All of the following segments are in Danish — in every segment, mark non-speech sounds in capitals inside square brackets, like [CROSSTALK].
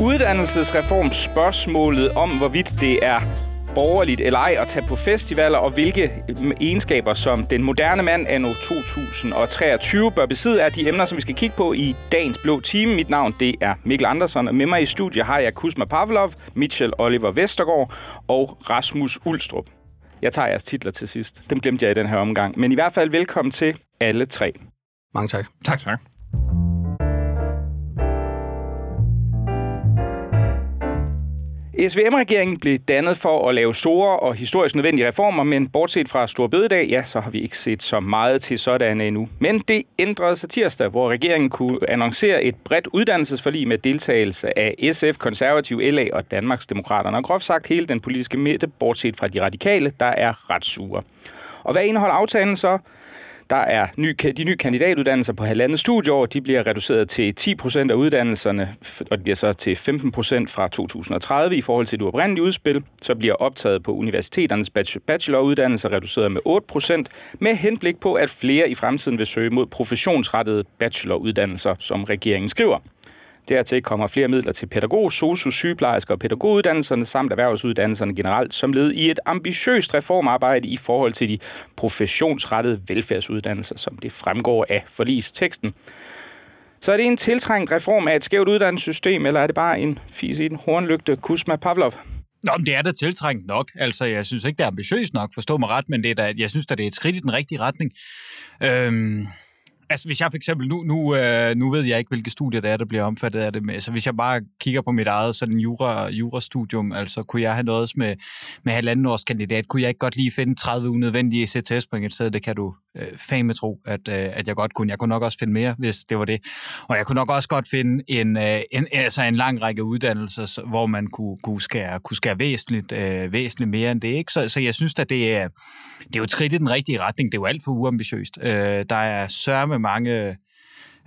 Uddannelsesreform spørgsmålet om, hvorvidt det er borgerligt eller ej at tage på festivaler, og hvilke egenskaber, som den moderne mand anno 2023 bør besidde, er de emner, som vi skal kigge på i dagens blå time. Mit navn det er Mikkel Andersen, og med mig i studiet har jeg Kusma Pavlov, Mitchell Oliver Vestergaard og Rasmus Ulstrup. Jeg tager jeres titler til sidst. Dem glemte jeg i den her omgang. Men i hvert fald velkommen til alle tre. Mange tak. Tak, tak. SVM-regeringen blev dannet for at lave store og historisk nødvendige reformer, men bortset fra Stor Bededag, ja, så har vi ikke set så meget til sådan endnu. Men det ændrede sig tirsdag, hvor regeringen kunne annoncere et bredt uddannelsesforlig med deltagelse af SF, Konservativ, LA og Danmarks Demokraterne. Og groft sagt hele den politiske midte, bortset fra de radikale, der er ret sure. Og hvad indeholder aftalen så? Der er ny, de nye kandidatuddannelser på halvandet studieår, de bliver reduceret til 10 procent af uddannelserne, og det bliver så til 15 procent fra 2030 i forhold til det oprindelige udspil. Så bliver optaget på universiteternes bacheloruddannelser reduceret med 8 procent, med henblik på, at flere i fremtiden vil søge mod professionsrettede bacheloruddannelser, som regeringen skriver. Dertil kommer flere midler til pædagog, sosu, sygeplejersker og pædagoguddannelserne samt erhvervsuddannelserne generelt, som led i et ambitiøst reformarbejde i forhold til de professionsrettede velfærdsuddannelser, som det fremgår af forlisteksten. Så er det en tiltrængt reform af et skævt uddannelsessystem, eller er det bare en fis i den hornlygte Kusma Pavlov? Nå, men det er da tiltrængt nok. Altså, jeg synes ikke, det er ambitiøst nok, forstå mig ret, men det er da, jeg synes, at det er et skridt i den rigtige retning. Øhm, Altså, hvis jeg for eksempel, nu, nu, øh, nu ved jeg ikke, hvilke studier det er, der bliver omfattet af det, men altså, hvis jeg bare kigger på mit eget sådan jura, jurastudium, altså, kunne jeg have noget med, med halvanden års kandidat, kunne jeg ikke godt lige finde 30 unødvendige CTS-point et sted, det kan du øh, fame tro, at, øh, at jeg godt kunne. Jeg kunne nok også finde mere, hvis det var det. Og jeg kunne nok også godt finde en, øh, en, altså en lang række uddannelser, hvor man kunne, kunne, skære, kunne skære væsentligt, øh, væsentligt mere end det. Ikke? Så, så jeg synes, at det er, det er jo et skridt i den rigtige retning. Det er jo alt for uambitiøst. Øh, der er sørme mange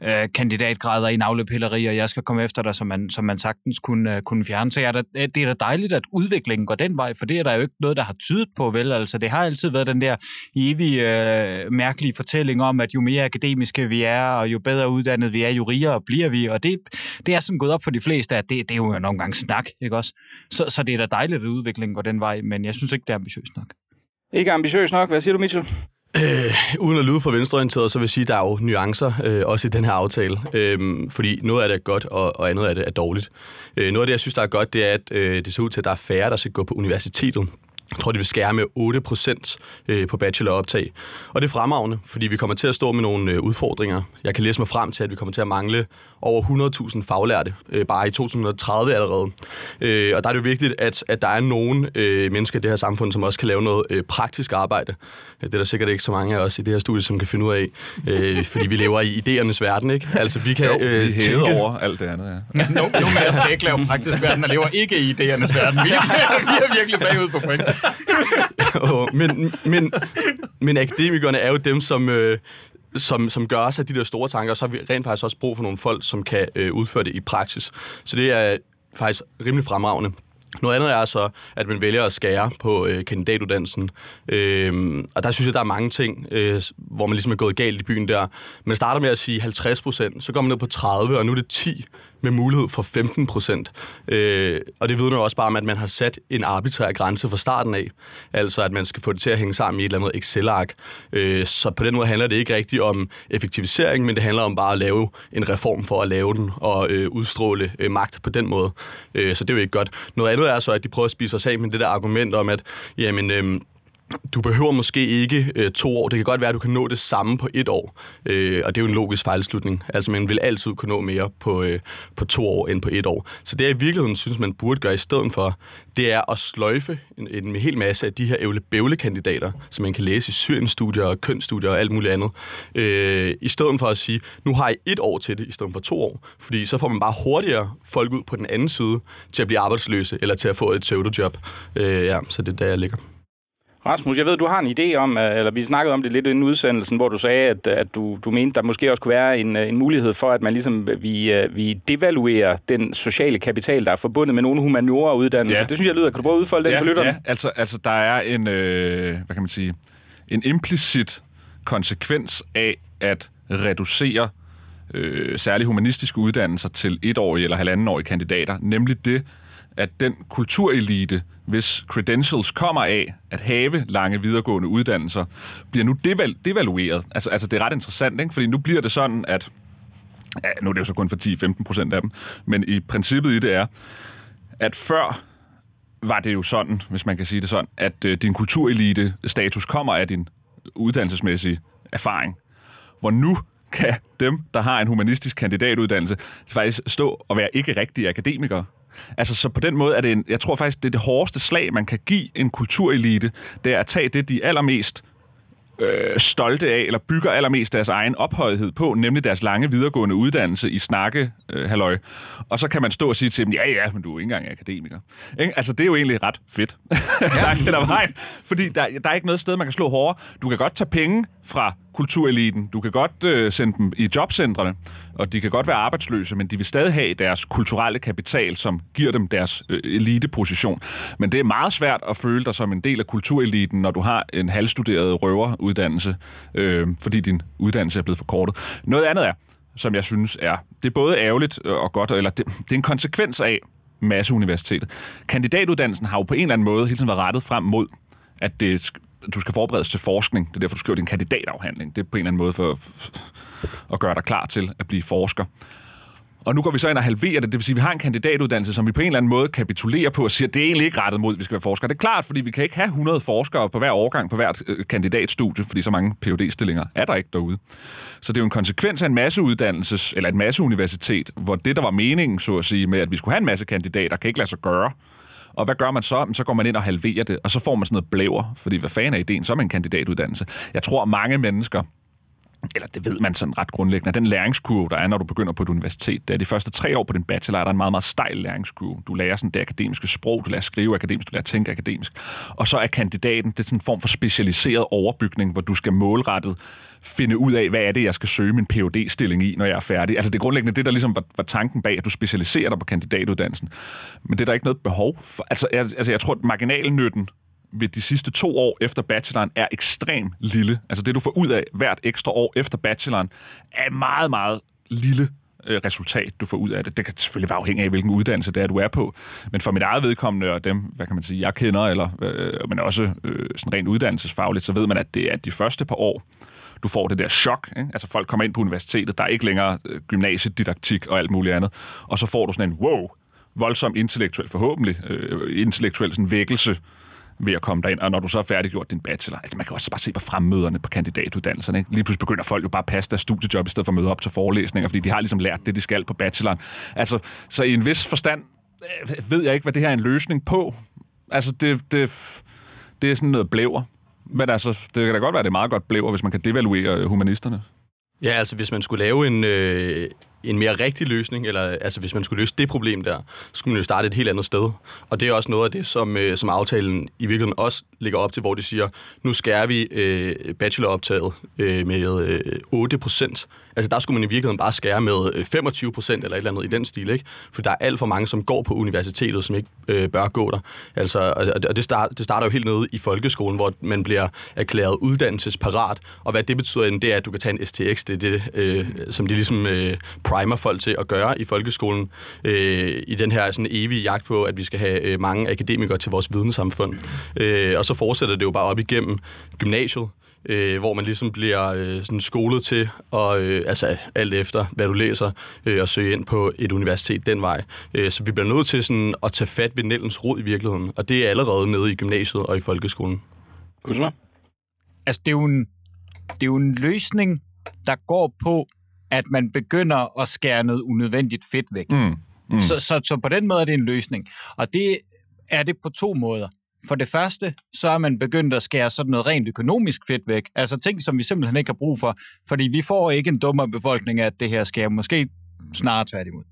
øh, kandidatgrader i navlepilleri, og jeg skal komme efter dig, som man, som man sagtens kunne, øh, kunne fjerne. Så ja, øh, det er da dejligt, at udviklingen går den vej, for det er der jo ikke noget, der har tydet på, vel? Altså, det har altid været den der evige, øh, mærkelige fortælling om, at jo mere akademiske vi er, og jo bedre uddannet vi er, jo rigere bliver vi, og det, det er sådan gået op for de fleste, at det, det er jo nogle gange snak, ikke også? Så, så det er da dejligt, at udviklingen går den vej, men jeg synes ikke, det er ambitiøst nok. Ikke ambitiøs nok. Hvad siger du, Mitchell? Øh, uden at lyde for venstreorienteret, så vil jeg sige, at der er jo nuancer øh, også i den her aftale. Øh, fordi noget af det er godt, og, og andet af det er dårligt. Øh, noget af det, jeg synes, der er godt, det er, at øh, det ser ud til, at der er færre, der skal gå på universitetet. Jeg tror, de vil skære med 8% øh, på bacheloroptag. Og det er fremragende, fordi vi kommer til at stå med nogle øh, udfordringer. Jeg kan læse mig frem til, at vi kommer til at mangle over 100.000 faglærte, øh, bare i 2030 allerede. Øh, og der er det jo vigtigt, at, at der er nogle øh, mennesker i det her samfund, som også kan lave noget øh, praktisk arbejde. Det er der sikkert ikke så mange af os i det her studie, som kan finde ud af, øh, [LAUGHS] fordi vi lever i idéernes verden, ikke? Altså, vi kan jo, øh, vi tænke... over alt det andet, ja. no, af os skal ikke lave praktisk verden, og lever ikke i idéernes verden. Vi er, [LAUGHS] vi er virkelig bagud på point. [LAUGHS] men, men, men akademikerne er jo dem, som, øh, som, som gør os af de der store tanker, så har vi rent faktisk også brug for nogle folk, som kan øh, udføre det i praksis. Så det er faktisk rimelig fremragende. Noget andet er så, at man vælger at skære på øh, kandidatuddannelsen. Øh, og der synes jeg, der er mange ting, øh, hvor man ligesom er gået galt i byen der. Man starter med at sige 50 procent, så går man ned på 30, og nu er det 10 med mulighed for 15 procent. Øh, og det vidner også bare om, at man har sat en arbitrær grænse fra starten af. Altså, at man skal få det til at hænge sammen i et eller andet Excel-ark. Øh, så på den måde handler det ikke rigtigt om effektivisering, men det handler om bare at lave en reform for at lave den og øh, udstråle øh, magt på den måde. Øh, så det er jo ikke godt. Noget andet er så, at de prøver at spise os af med det der argument om, at jamen, øh, du behøver måske ikke øh, to år. Det kan godt være, at du kan nå det samme på et år. Øh, og det er jo en logisk fejlslutning. Altså, man vil altid kunne nå mere på, øh, på to år end på et år. Så det, jeg i virkeligheden synes, man burde gøre i stedet for, det er at sløjfe en, en hel masse af de her ævle-bævle-kandidater, som man kan læse i syrienstudier og kønsstudier og alt muligt andet. Øh, I stedet for at sige, nu har I et år til det, i stedet for to år. Fordi så får man bare hurtigere folk ud på den anden side til at blive arbejdsløse, eller til at få et pseudojob. Øh, ja, så det er der, jeg ligger. Rasmus, jeg ved, du har en idé om, øh, eller vi snakkede om det lidt inden udsendelsen, hvor du sagde, at, at du, du mente, der måske også kunne være en, øh, en mulighed for, at man ligesom, vi, øh, vi devaluerer den sociale kapital, der er forbundet med nogle humaniorer-uddannelser. Ja. Det synes jeg lyder. Kan du prøve at udfolde ja, den for lytterne? Ja, altså, altså der er en, øh, hvad kan man sige, en implicit konsekvens af at reducere øh, særligt humanistiske uddannelser til etårige eller halvandenårige kandidater, nemlig det, at den kulturelite, hvis credentials kommer af at have lange videregående uddannelser, bliver nu deval- devalueret. Altså, altså det er ret interessant, ikke? fordi nu bliver det sådan, at ja, nu er det jo så kun for 10-15 procent af dem, men i princippet i det er, at før var det jo sådan, hvis man kan sige det sådan, at øh, din kulturelite-status kommer af din uddannelsesmæssige erfaring. Hvor nu kan dem, der har en humanistisk kandidatuddannelse, faktisk stå og være ikke rigtige akademikere. Altså, så på den måde er det en, jeg tror faktisk, det er det hårdeste slag, man kan give en kulturelite, det er at tage det, de allermest øh, stolte af, eller bygger allermest deres egen ophøjethed på, nemlig deres lange videregående uddannelse i snakke, øh, halløj. Og så kan man stå og sige til dem, ja, ja, men du er ikke engang akademiker. Ikke? Altså, det er jo egentlig ret fedt. Ja. der er der vej. Fordi der, der er ikke noget sted, man kan slå hårdere. Du kan godt tage penge fra kultureliten. Du kan godt øh, sende dem i jobcentrene, og de kan godt være arbejdsløse, men de vil stadig have deres kulturelle kapital, som giver dem deres øh, eliteposition. Men det er meget svært at føle dig som en del af kultureliten, når du har en halvstuderet røveruddannelse, øh, fordi din uddannelse er blevet forkortet. Noget andet er, som jeg synes er, det er både ærgerligt øh, og godt, eller det, det er en konsekvens af masseuniversitetet. Kandidatuddannelsen har jo på en eller anden måde hele tiden været rettet frem mod, at det du skal forberedes til forskning. Det er derfor, du skriver din kandidatafhandling. Det er på en eller anden måde for at gøre dig klar til at blive forsker. Og nu går vi så ind og halverer det, det vil sige, at vi har en kandidatuddannelse, som vi på en eller anden måde kapitulerer på og siger, at det er egentlig ikke rettet mod, at vi skal være forskere. Det er klart, fordi vi kan ikke have 100 forskere på hver årgang på hvert øh, kandidatstudie, fordi så mange phd stillinger er der ikke derude. Så det er jo en konsekvens af en masseuddannelses, eller et masseuniversitet, hvor det, der var meningen, så at sige, med at vi skulle have en masse kandidater, kan ikke lade sig gøre. Og hvad gør man så? Så går man ind og halverer det, og så får man sådan noget blæver, fordi hvad fanden er ideen? Så er man en kandidatuddannelse. Jeg tror, mange mennesker, eller det ved man sådan ret grundlæggende, at den læringskurve, der er, når du begynder på et universitet, det er de første tre år på din bachelor, er der en meget, meget stejl læringskurve. Du lærer sådan det akademiske sprog, du lærer skrive akademisk, du lærer tænke akademisk. Og så er kandidaten, det er sådan en form for specialiseret overbygning, hvor du skal målrettet finde ud af, hvad er det, jeg skal søge min phd stilling i, når jeg er færdig. Altså det er grundlæggende det, der ligesom var, var tanken bag, at du specialiserer dig på kandidatuddannelsen. Men det er der ikke noget behov for. Altså jeg, altså, jeg tror, at marginalnytten ved de sidste to år efter bacheloren er ekstrem lille. Altså det, du får ud af hvert ekstra år efter bacheloren, er meget, meget lille øh, resultat, du får ud af det. Det kan selvfølgelig være afhængig af, hvilken uddannelse det er, du er på. Men for mit eget vedkommende, og dem, hvad kan man sige, jeg kender, eller, øh, men også øh, sådan rent uddannelsesfagligt, så ved man, at det er de første par år, du får det der chok. Ikke? Altså folk kommer ind på universitetet, der er ikke længere øh, gymnasiedidaktik og alt muligt andet, og så får du sådan en, wow, voldsom intellektuel, forhåbentlig øh, intellektuel sådan vækkelse, ved at komme derind, og når du så har færdiggjort din bachelor, altså man kan også bare se på fremmøderne på kandidatuddannelserne. Ikke? Lige pludselig begynder folk jo bare at passe deres studiejob, i stedet for at møde op til forelæsninger, fordi de har ligesom lært det, de skal på bacheloren. Altså, så i en vis forstand øh, ved jeg ikke, hvad det her er en løsning på. Altså, det, det, det er sådan noget blæver. Men altså, det kan da godt være, at det er meget godt blæver, hvis man kan devaluere humanisterne. Ja, altså hvis man skulle lave en, øh, en mere rigtig løsning, eller altså hvis man skulle løse det problem der, så skulle man jo starte et helt andet sted. Og det er også noget af det, som, øh, som aftalen i virkeligheden også ligger op til, hvor de siger, nu skærer vi øh, bacheloroptaget øh, med øh, 8 procent. Altså der skulle man i virkeligheden bare skære med øh, 25 procent eller et eller andet i den stil, ikke? For der er alt for mange, som går på universitetet, som ikke øh, bør gå der. Altså, og det, start, det starter jo helt nede i folkeskolen, hvor man bliver erklæret uddannelsesparat. Og hvad det betyder, det er, at du kan tage en STX. Det er det, øh, som de ligesom øh, primer folk til at gøre i folkeskolen. Øh, I den her sådan evige jagt på, at vi skal have øh, mange akademikere til vores videnssamfund. Øh, og så fortsætter det jo bare op igennem gymnasiet øh, hvor man ligesom bliver øh, sådan skolet til, og øh, altså alt efter, hvad du læser, øh, og søge ind på et universitet den vej. Øh, så vi bliver nødt til sådan at tage fat ved Nellens rod i virkeligheden, og det er allerede nede i gymnasiet og i folkeskolen. Kusma? Altså, det er jo en, det er jo en løsning, der går på, at man begynder at skære noget unødvendigt fedt væk. Mm. Mm. Så, så, så på den måde er det en løsning. Og det er det på to måder. For det første, så er man begyndt at skære sådan noget rent økonomisk fedt væk. Altså ting, som vi simpelthen ikke har brug for. Fordi vi får ikke en dummere befolkning af, at det her sker. Måske snarere tværtimod.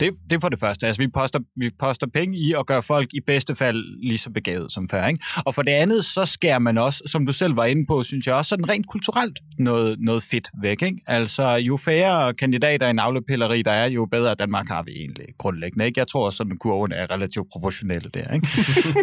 Det, det er for det første. Altså, vi poster, vi poster penge i at gøre folk i bedste fald lige så begavet som før. Ikke? Og for det andet, så skærer man også, som du selv var inde på, synes jeg også sådan rent kulturelt noget, noget fedt væk. Ikke? Altså, jo færre kandidater i navlepilleri der er, jo bedre Danmark har vi egentlig grundlæggende. Ikke? Jeg tror også, at kurven er relativt proportionelle der. Ikke?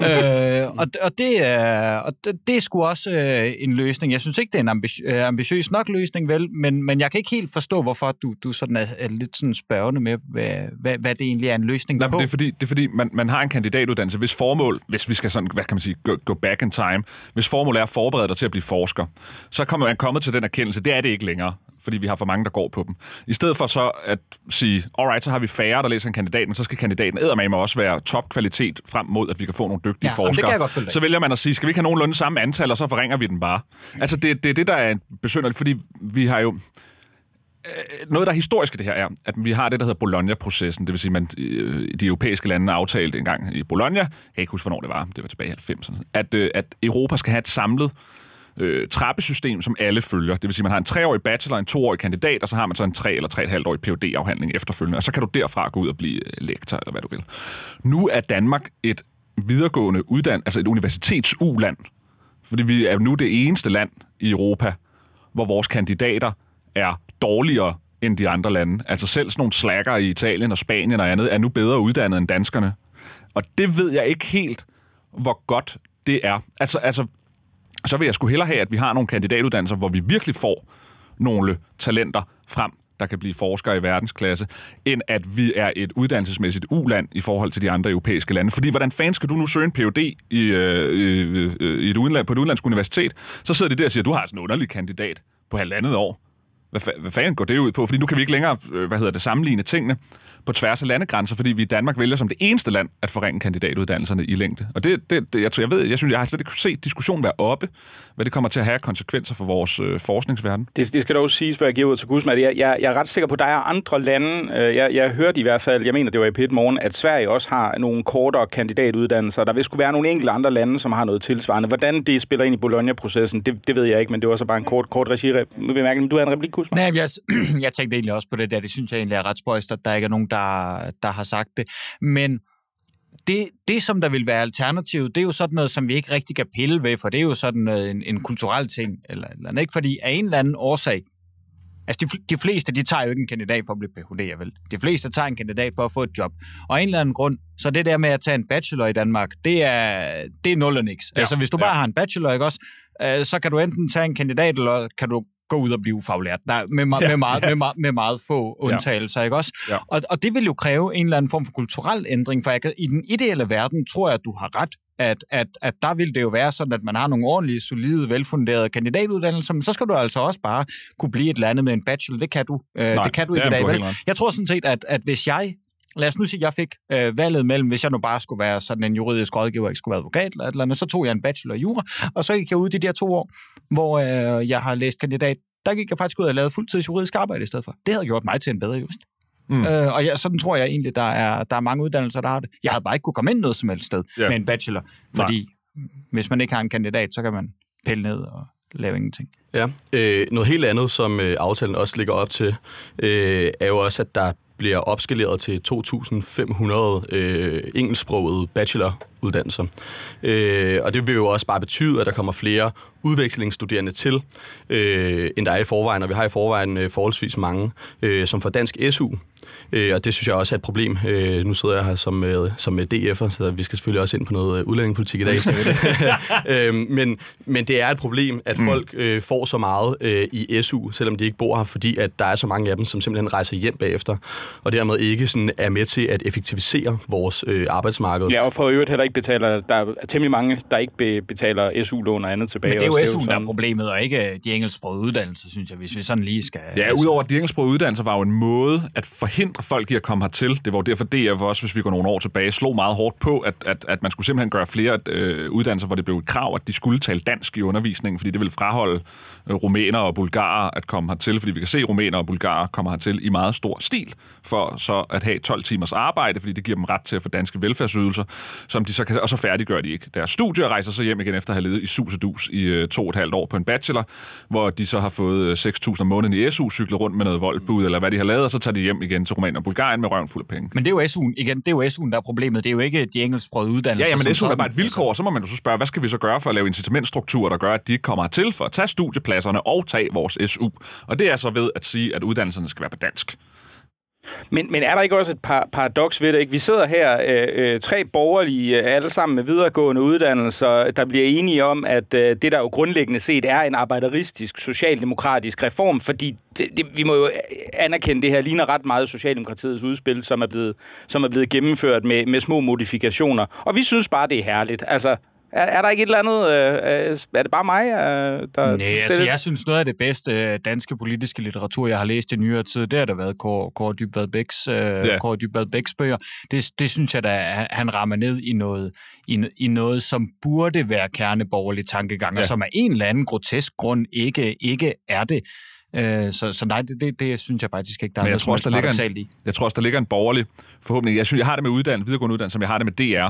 [LAUGHS] øh, og, og, det er, og det, det er sgu også øh, en løsning. Jeg synes ikke, det er en ambi- øh, ambitiøs nok løsning, vel, men, men jeg kan ikke helt forstå, hvorfor du, du sådan er, er lidt sådan spørgende med, hvad, hvad, hvad det egentlig er en løsning Nej, på. det er fordi, det er fordi man, man har en kandidatuddannelse, hvis formål, hvis vi skal sådan, hvad kan man sige, go, go back in time, hvis formål er at forberede dig til at blive forsker, så kommer man kommet til den erkendelse, det er det ikke længere, fordi vi har for mange, der går på dem. I stedet for så at sige, alright, så har vi færre, der læser en kandidat, men så skal kandidaten eddermame også være topkvalitet frem mod, at vi kan få nogle dygtige Ja, forskere. så vælger man at sige, skal vi ikke have nogenlunde samme antal, og så forringer vi den bare. Altså, det, det er det, der er besynderligt, fordi vi har jo Øh, noget, der er historisk i det her, er, at vi har det, der hedder Bologna-processen. Det vil sige, at man, øh, de europæiske lande aftalte en gang i Bologna, jeg kan ikke huske, hvornår det var, det var tilbage i 90'erne, at, øh, at Europa skal have et samlet øh, trappesystem, som alle følger. Det vil sige, at man har en treårig bachelor, en toårig kandidat, og så har man så en tre- eller tre et halvt årig PhD-afhandling efterfølgende, og så kan du derfra gå ud og blive øh, lektor, eller hvad du vil. Nu er Danmark et videregående uddan, altså et universitets-uland, fordi vi er nu det eneste land i Europa, hvor vores kandidater er dårligere end de andre lande. Altså selv sådan nogle slacker i Italien og Spanien og andet er nu bedre uddannet end danskerne. Og det ved jeg ikke helt, hvor godt det er. Altså, altså så vil jeg sgu hellere have, at vi har nogle kandidatuddannelser, hvor vi virkelig får nogle talenter frem, der kan blive forskere i verdensklasse, end at vi er et uddannelsesmæssigt uland i forhold til de andre europæiske lande. Fordi hvordan fanden skal du nu søge en Ph.D. i, øh, øh, i et udenland, på et udenlandsk universitet? Så sidder de der og siger, du har sådan en underlig kandidat på halvandet år. Hvad, fa- hvad fanden går det ud på? Fordi nu kan vi ikke længere øh, hvad hedder det, sammenligne tingene på tværs af landegrænser, fordi vi i Danmark vælger som det eneste land at forringe kandidatuddannelserne i længde. Og det, det, det jeg, tror, jeg ved, jeg synes, jeg har slet ikke set diskussionen være oppe, hvad det kommer til at have konsekvenser for vores øh, forskningsverden. Det, det skal dog siges, før jeg giver ud til Guzman, at jeg, jeg, jeg er ret sikker på, at der er andre lande. øh, Jeg, jeg hørte i hvert fald, jeg mener, det var i Pit Morgen, at Sverige også har nogle kortere kandidatuddannelser. Der vil skulle være nogle enkelte andre lande, som har noget tilsvarende. Hvordan det spiller ind i Bologna-processen, det, det ved jeg ikke, men det var så bare en kort, kort regi. Du havde en replik, Guzman? Nej, jeg, [CLEARS THROAT] jeg tænkte egentlig også på det der. Det synes jeg egentlig er ret spøjst, at der ikke er nogen, der, der har sagt det. Men det, det, som der vil være alternativ, det er jo sådan noget, som vi ikke rigtig kan pille ved, for det er jo sådan noget, en, en kulturel ting, eller, eller ikke? Fordi af en eller anden årsag, altså de, de fleste, de tager jo ikke en kandidat for at blive Ph.D., vel? De fleste tager en kandidat for at få et job. Og af en eller anden grund, så det der med at tage en bachelor i Danmark, det er, det er nul og niks. Ja, altså hvis du bare ja. har en bachelor, ikke også, øh, så kan du enten tage en kandidat, eller kan du gå ud og blive ufaglært. Der, med, ma- Ja, med, meget, ja. med, meget, med meget få undtagelser, ikke også? Ja. Og, og det vil jo kræve en eller anden form for kulturel ændring, for jeg, kan- i den ideelle verden tror jeg, at du har ret, at, at, at der vil det jo være sådan, at man har nogle ordentlige, solide, velfunderede kandidatuddannelser, men så skal du altså også bare kunne blive et eller andet med en bachelor. Det kan du, øh, Nej, det kan du ikke i dag, vel? Jeg tror sådan set, at, at hvis jeg Lad os nu sige, at jeg fik øh, valget mellem, hvis jeg nu bare skulle være sådan en juridisk rådgiver, ikke skulle være advokat eller et eller andet, så tog jeg en bachelor i jura, og så gik jeg ud de der to år, hvor øh, jeg har læst kandidat. Der gik jeg faktisk ud og lavede fuldtids juridisk arbejde i stedet for. Det havde gjort mig til en bedre jurist. Mm. Øh, og ja, sådan tror jeg egentlig, der er, der er mange uddannelser, der har det. Jeg havde bare ikke kunne komme ind noget som helst sted yeah. med en bachelor, fordi Nej. hvis man ikke har en kandidat, så kan man pille ned og lave ingenting. Ja, øh, noget helt andet, som øh, aftalen også ligger op til, øh, er jo også, at der bliver opskaleret til 2.500 øh, engelsksprogede bacheloruddannelser. Øh, og det vil jo også bare betyde, at der kommer flere udvekslingsstuderende til, øh, end der er i forvejen, og vi har i forvejen øh, forholdsvis mange, øh, som får dansk SU. Øh, og det synes jeg også er et problem. Øh, nu sidder jeg her som, øh, som DF'er, så vi skal selvfølgelig også ind på noget øh, udlændingepolitik i dag. [LAUGHS] [LAUGHS] øh, men, men det er et problem, at folk øh, får så meget øh, i SU, selvom de ikke bor her, fordi at der er så mange af dem, som simpelthen rejser hjem bagefter, og dermed ikke sådan er med til at effektivisere vores øh, arbejdsmarked. Ja, og for øvrigt heller ikke betaler, der er temmelig mange, der ikke be- betaler SU-lån og andet tilbage. Men det er jo. SU'en, der er problemet, og ikke de engelsksprogede uddannelser, synes jeg, hvis vi sådan lige skal... Ja, udover at de engelsksprogede uddannelser var jo en måde at forhindre folk i at komme hertil. Det var jo derfor, DF også, hvis vi går nogle år tilbage, slog meget hårdt på, at, at, at man skulle simpelthen gøre flere øh, uddannelser, hvor det blev et krav, at de skulle tale dansk i undervisningen, fordi det ville fraholde øh, rumæner og bulgarer at komme hertil, fordi vi kan se, at rumæner og bulgarer kommer hertil i meget stor stil, for så at have 12 timers arbejde, fordi det giver dem ret til at få danske velfærdsydelser, som de så kan, og så færdiggør de ikke deres studier, og rejser så hjem igen efter at have levet i sus og dus i øh, to og et halvt år på en bachelor, hvor de så har fået øh, 6.000 om måneden i SU, cyklet rundt med noget voldbud, eller hvad de har lavet, og så tager de hjem igen til Rumænien og Bulgarien med røven fuld af penge. Men det er jo SU'en, igen, det er jo SU'en, der er problemet. Det er jo ikke de engelsksprogede uddannelser. Ja, ja, men som SU er bare et vilkår, og så må man jo så spørge, hvad skal vi så gøre for at lave incitamentstrukturer, der gør, at de ikke kommer hertil for at tage studiepladserne og tage vores SU. Og det er så ved at sige, at uddannelserne skal være på dansk. Men, men er der ikke også et par, paradoks ved det? Ikke? Vi sidder her, øh, øh tre borgerlige, øh, alle sammen med videregående uddannelser, der bliver enige om, at øh, det, der jo grundlæggende set er en arbejderistisk, socialdemokratisk reform, fordi det, det, vi må jo øh, anerkende, det her ligner ret meget Socialdemokratiets udspil, som er blevet, som er blevet gennemført med, med små modifikationer. Og vi synes bare, det er herligt. Altså, er, er der ikke et eller andet... Øh, er det bare mig, øh, der... Nej, altså jeg synes noget af det bedste øh, danske politiske litteratur, jeg har læst i nyere tid, det har der været Kåre, Kåre Dybvad Bæks, øh, Ja. Kåre Dybvad Bæks bøger. Det, det synes jeg da, han rammer ned i noget, i, i noget, som burde være kerneborgerlig tankegang, ja. Og som af en eller anden grotesk grund ikke, ikke er det. Øh, så, så nej, det, det, det synes jeg faktisk ikke, der er Men jeg noget tror også, som der ligger en- i. Jeg tror også, der ligger en borgerlig forhåbning. Jeg synes, jeg har det med uddannelse, videregående uddannelse, som jeg har det med DR.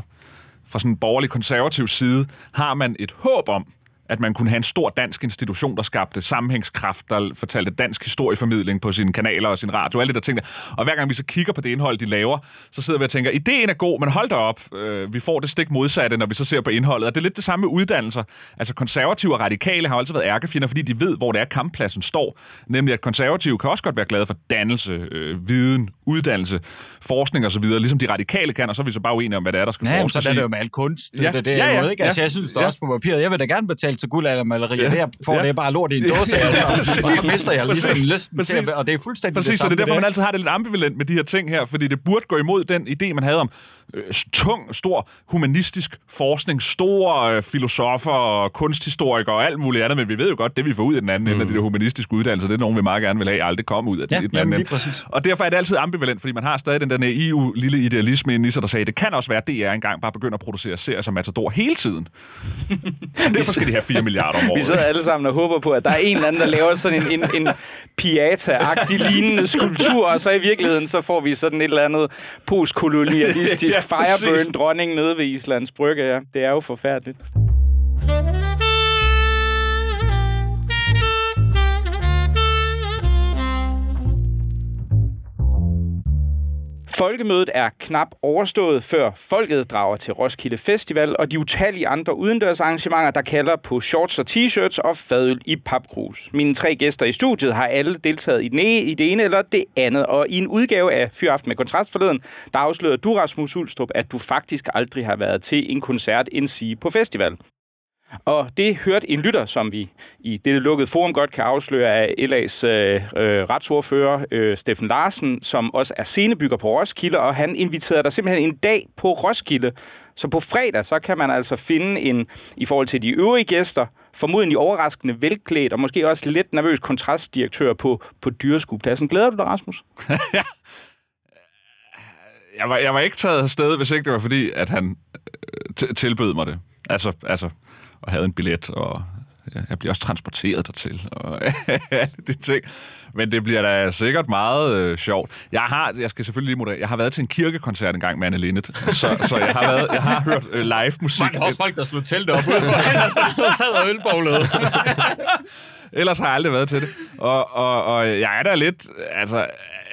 Fra sådan en borgerlig konservativ side har man et håb om, at man kunne have en stor dansk institution, der skabte sammenhængskraft, der fortalte dansk historieformidling på sine kanaler og sin radio, alle det der ting der. Og hver gang vi så kigger på det indhold, de laver, så sidder vi og tænker, ideen er god, men hold da op, øh, vi får det stik modsatte, når vi så ser på indholdet. Og det er lidt det samme med uddannelser. Altså konservative og radikale har altid været ærkefjender, fordi de ved, hvor det er kamppladsen står. Nemlig at konservative kan også godt være glade for dannelse, øh, viden, uddannelse, forskning osv., ligesom de radikale kan, og så er vi så bare uenige om, hvad det er, der skal Ja, men forskes sådan er det jo med al kunst. Det, Ja. det, det Ja, ja, noget, ikke? Altså, ja. jeg synes Ja. også på papiret, jeg vil da gerne betale til guldaldermalerier. Ja. Det, jeg får, Ja. det bare lort i en dåse, altså. [LAUGHS] Og så mister jeg ligesom Præcis. lysten til Præcis. at, og det er fuldstændig Præcis, det så samme. det er derfor, man altid har det lidt ambivalent med de her ting her, fordi det burde gå imod den idé, man havde om øh, tung, stor humanistisk forskning, store øh, filosofer og kunsthistorikere og alt muligt andet, men vi ved jo godt, det vi får ud af den anden mm. ende af de der humanistiske uddannelser, det er nogen, vi meget gerne vil have, aldrig komme ud af Ja, det, den anden ende. Og derfor er det altid ambivalent, fordi man har stadig den der naive lille idealisme i sig, der sagde, det kan også være, at DR engang bare begynder at producere serier som Matador hele tiden. [LAUGHS] Derfor skal de have 4 milliarder om året. Vi sidder alle sammen og håber på, at der er en eller anden, der laver sådan en, en, en Piata-agtig lignende skulptur, og så i virkeligheden, så får vi sådan et eller andet postkolonialistisk [LAUGHS] Ja, fireburn-dronning nede ved Islands Brygge. Ja. Det er jo forfærdeligt. Folkemødet er knap overstået, før folket drager til Roskilde Festival og de utallige andre udendørsarrangementer, der kalder på shorts og t-shirts og fadøl i papkrus. Mine tre gæster i studiet har alle deltaget i, den ene, i det ene eller det andet, og i en udgave af Fyraften med Kontrast forleden, der afslørede du, Rasmus Ulstrup, at du faktisk aldrig har været til en koncert end sige på festival. Og det hørte en lytter, som vi i dette lukkede forum godt kan afsløre af LA's øh, øh, retsordfører øh, Steffen Larsen, som også er scenebygger på Roskilde, og han inviterede dig simpelthen en dag på Roskilde. Så på fredag, så kan man altså finde en, i forhold til de øvrige gæster, formodentlig overraskende velklædt og måske også lidt nervøs kontrastdirektør på, på dyreskuepladsen. Glæder du dig, Rasmus? [LAUGHS] jeg var, jeg var ikke taget afsted, hvis ikke det var fordi, at han øh, tilbød mig det. Altså, altså, og havde en billet, og jeg- bliver også transporteret dertil, og [LAUGHS] alle de ting. Men det bliver da sikkert meget øh, sjovt. Jeg har, jeg skal selvfølgelig lige moderere, jeg har været til en kirkekoncert engang med Anne Linnet, så, så jeg har, været, jeg har hørt øh, live musik. Man har også folk, der slog teltet op ude på [LAUGHS] og sad- sad og ølboglede. [LAUGHS] Ellers har jeg aldrig været til det. Og, og, og jeg er der lidt, altså,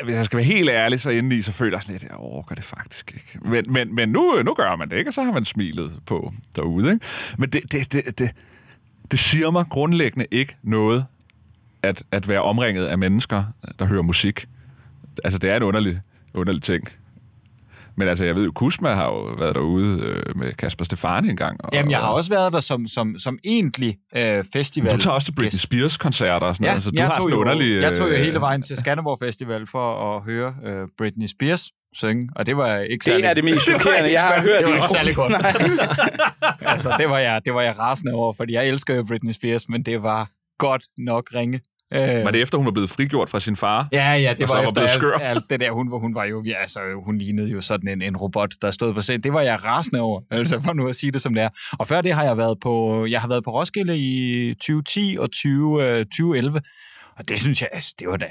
hvis jeg skal være helt ærlig, så indeni, så føler jeg sådan lidt, jeg overgår det faktisk ikke. Men, men, men nu, nu gør man det, ikke? Og så har man smilet på derude, ikke? Men det, det, det, det, det siger mig grundlæggende ikke noget, at, at være omringet af mennesker, der hører musik. Altså, det er en underlig, underlig ting. Men altså, jeg ved jo, Kusma har jo været derude øh, med Kasper Stefani engang. Og, Jamen, jeg har også været der som, som, som egentlig øh, festival. Du tager også til Britney Spears-koncerter og sådan Ja, noget, så du jeg, har tog sådan en jo, underlig... jeg tog jo øh, hele vejen til Skanderborg Festival for at høre øh, Britney Spears synge, og det var ikke særlig... Det er det mest [LAUGHS] chokerende, jeg har hørt. Det var i ikke særlig godt. [LAUGHS] Altså, det var, jeg, det var jeg rasende over, fordi jeg elsker jo Britney Spears, men det var godt nok ringe. Øh, Var det efter, hun var blevet frigjort fra sin far? Ja, ja, det var var efter skør. alt, alt det der. Hun, var- hun var jo, ja, altså, hun lignede jo sådan en, en robot, der stod på scenen. Det var jeg rasende over, [LAUGHS] altså for nu at sige det som det er. Og før det har jeg været på, jeg har været på Roskilde i 2010 og 20, øh, 2011, og det synes jeg, altså, det var da,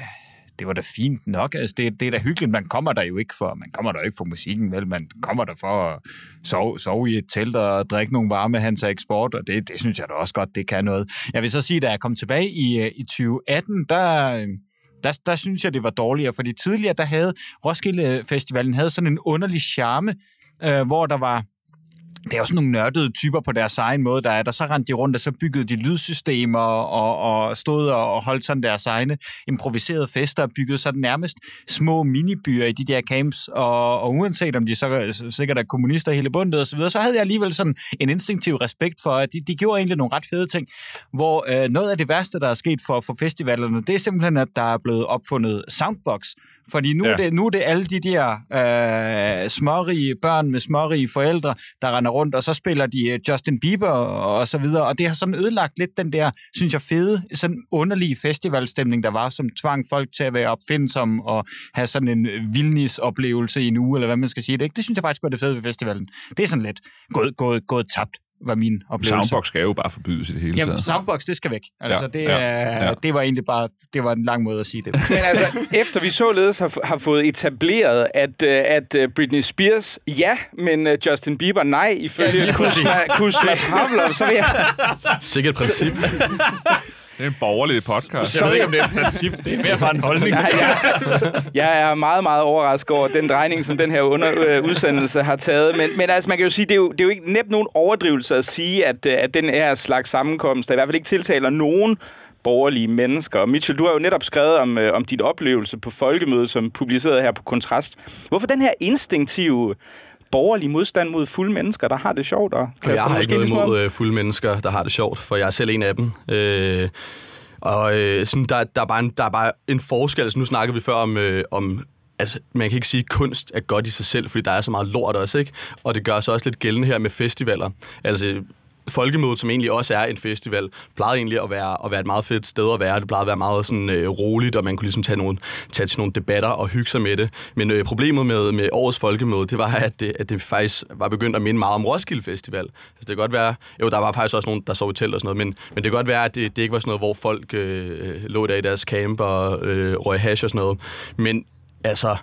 det var da fint nok. Altså, det, det er da hyggeligt. Man kommer der jo ikke for, man kommer der jo ikke for musikken, vel? Man kommer der for at sove, sove i et telt og drikke nogle varme hans eksport, og det, det synes jeg da også godt, det kan noget. Jeg vil så sige, da jeg kom tilbage i, øh, i 2018, der, øh, der, der synes jeg, det var dårligere, fordi tidligere, der havde Roskilde øh, Festivalen havde sådan en underlig charme, øh, hvor der var det er jo sådan nogle nørdede typer på deres egen måde, der er der. Så rendte de rundt, og så byggede de lydsystemer og, og stod og holdt sådan deres egne improviserede fester og byggede sådan nærmest små minibyer i de der camps. Og, og uanset om de så sikkert er kommunister hele bundet og så videre, så havde jeg alligevel sådan en instinktiv respekt for, at de, de gjorde egentlig nogle ret fede ting. Hvor øh, noget af det værste, der er sket for, for festivalerne, det er simpelthen, at der er blevet opfundet soundbox fordi nu, ja. er det, nu er det alle de der øh, smårige børn med smårige forældre, der render rundt, og så spiller de øh, Justin Bieber og, og så videre. Og det har sådan ødelagt lidt den der, synes jeg, fede, sådan underlige festivalstemning, der var, som tvang folk til at være opfindsomme og have sådan en vildnis-oplevelse i en uge, eller hvad man skal sige. Det, det synes jeg faktisk var det fede ved festivalen. Det er sådan lidt gået, gået, gået tabt var min oplevelse. Soundbox skal jo bare forbydes i det hele Jamen, soundbox, det skal væk. Altså, ja, det, ja, ja. det var egentlig bare, det var en lang måde at sige det. Men altså, efter vi således har, har fået etableret, at, øh, at øh, Britney Spears, ja, men øh, Justin Bieber, nej, ifølge ja, Kusma, Kusma Pavlov, så vil jeg... Sikkert princip. [LAUGHS] Det er en borgerlig podcast. Så, jeg ved ikke, om det er et princip. Det er mere bare en holdning. Nej, jeg, jeg er meget, meget overrasket over den drejning, som den her under, øh, udsendelse har taget. Men, men altså, man kan jo sige, det er jo, det er jo ikke nemt nogen overdrivelse at sige, at, øh, at den her slags sammenkomst, der i hvert fald ikke tiltaler nogen borgerlige mennesker. Og Mitchell, du har jo netop skrevet om, øh, om dit oplevelse på folkemødet, som publiceret her på Kontrast. Hvorfor den her instinktive borgerlig modstand mod fulde mennesker, der har det sjovt? Og jeg har ikke noget imod øh, fulde mennesker, der har det sjovt, for jeg er selv en af dem. Øh, og øh, sådan, der, der, er bare en, der er bare en forskel. Altså, nu snakkede vi før om, øh, om at man kan ikke sige, at kunst er godt i sig selv, fordi der er så meget lort også, ikke? Og det gør sig også lidt gældende her med festivaler. Altså, Folkemødet, som egentlig også er en festival, plejede egentlig at være, at være et meget fedt sted at være. Det plejede at være meget sådan, øh, roligt, og man kunne ligesom tage, nogle, tage til nogle debatter og hygge sig med det. Men øh, problemet med, med årets folkemøde, det var, at det, at det faktisk var begyndt at minde meget om Roskilde Festival. Altså, det kan godt være, jo, der var faktisk også nogen, der sov i telt og sådan noget, men, men det kan godt være, at det, det ikke var sådan noget, hvor folk øh, lå der i deres camp og øh, røg hash og sådan noget. Men altså,